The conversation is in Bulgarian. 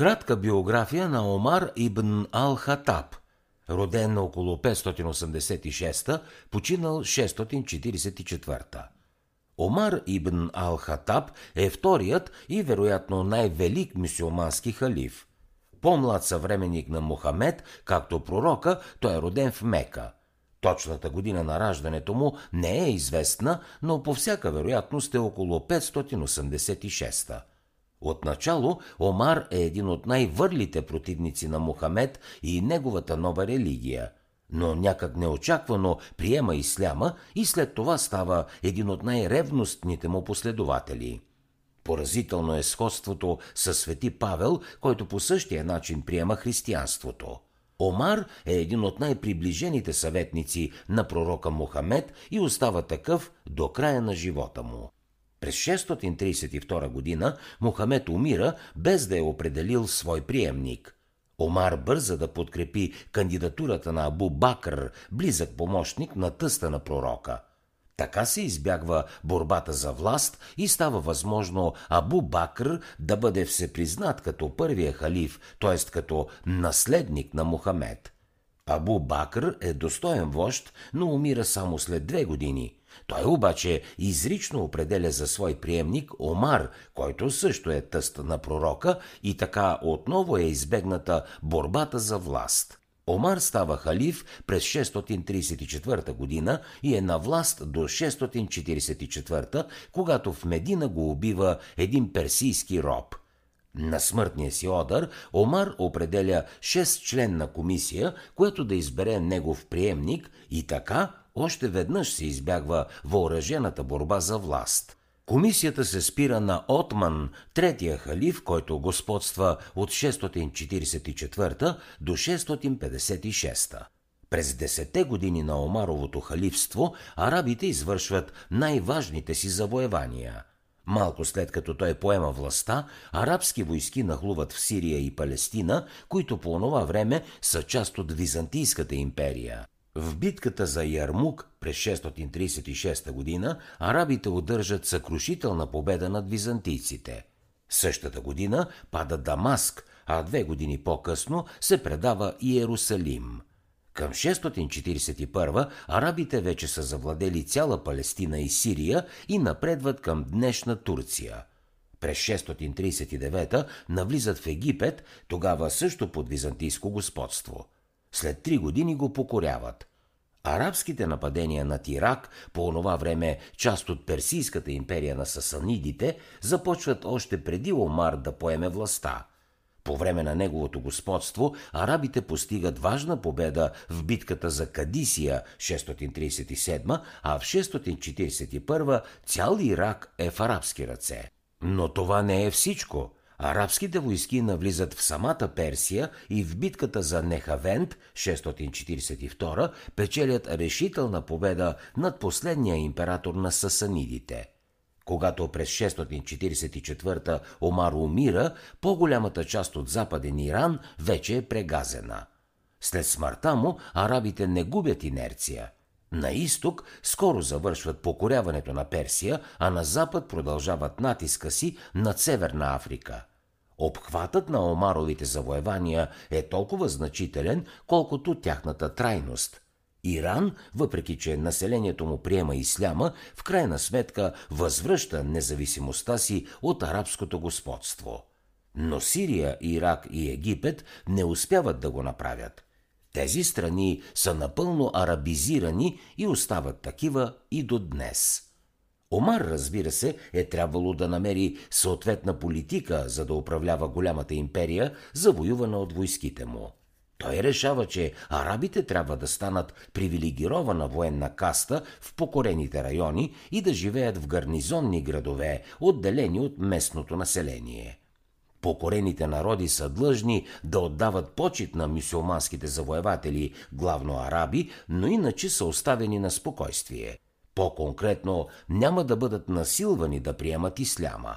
Кратка биография на Омар ибн Ал-Хатаб, роден около 586, починал 644. Омар ибн Ал-Хатаб е вторият и вероятно най-велик мюсюлмански халиф. По-млад съвременник на Мухамед, както пророка, той е роден в Мека. Точната година на раждането му не е известна, но по всяка вероятност е около 586. Отначало Омар е един от най-върлите противници на Мухамед и неговата нова религия, но някак неочаквано приема исляма и след това става един от най-ревностните му последователи. Поразително е сходството с свети Павел, който по същия начин приема християнството. Омар е един от най-приближените съветници на пророка Мухамед и остава такъв до края на живота му. През 632 година Мухамед умира без да е определил свой приемник. Омар бърза да подкрепи кандидатурата на Абу Бакър, близък помощник на тъста на пророка. Така се избягва борбата за власт и става възможно Абу Бакър да бъде всепризнат като първия халиф, т.е. като наследник на Мухамед. Абу Бакър е достоен вожд, но умира само след две години – той обаче изрично определя за свой приемник Омар, който също е тъст на пророка и така отново е избегната борбата за власт. Омар става халиф през 634 година и е на власт до 644, когато в Медина го убива един персийски роб. На смъртния си одър Омар определя 6-членна комисия, което да избере негов приемник и така още веднъж се избягва въоръжената борба за власт. Комисията се спира на Отман, третия халиф, който господства от 644 до 656. През десете години на Омаровото халифство арабите извършват най-важните си завоевания. Малко след като той поема властта, арабски войски нахлуват в Сирия и Палестина, които по онова време са част от Византийската империя. В битката за Ярмук през 636 година арабите удържат съкрушителна победа над византийците. Същата година пада Дамаск, а две години по-късно се предава Иерусалим. Към 641 арабите вече са завладели цяла Палестина и Сирия и напредват към днешна Турция. През 639 навлизат в Египет, тогава също под византийско господство – след три години го покоряват. Арабските нападения над Ирак, по онова време част от Персийската империя на сасанидите, започват още преди Омар да поеме властта. По време на неговото господство арабите постигат важна победа в битката за Кадисия 637, а в 641 цял Ирак е в арабски ръце. Но това не е всичко – Арабските войски навлизат в самата Персия и в битката за Нехавент 642 печелят решителна победа над последния император на сасанидите. Когато през 644 Омар умира, по-голямата част от западен Иран вече е прегазена. След смъртта му арабите не губят инерция – на изток скоро завършват покоряването на Персия, а на запад продължават натиска си над Северна Африка. Обхватът на Омаровите завоевания е толкова значителен, колкото тяхната трайност. Иран, въпреки че населението му приема исляма, в крайна сметка възвръща независимостта си от арабското господство. Но Сирия, Ирак и Египет не успяват да го направят. Тези страни са напълно арабизирани и остават такива и до днес. Омар, разбира се, е трябвало да намери съответна политика, за да управлява голямата империя, завоювана от войските му. Той решава, че арабите трябва да станат привилегирована военна каста в покорените райони и да живеят в гарнизонни градове, отделени от местното население. Покорените народи са длъжни да отдават почет на мюсюлманските завоеватели, главно араби, но иначе са оставени на спокойствие – по-конкретно, няма да бъдат насилвани да приемат исляма.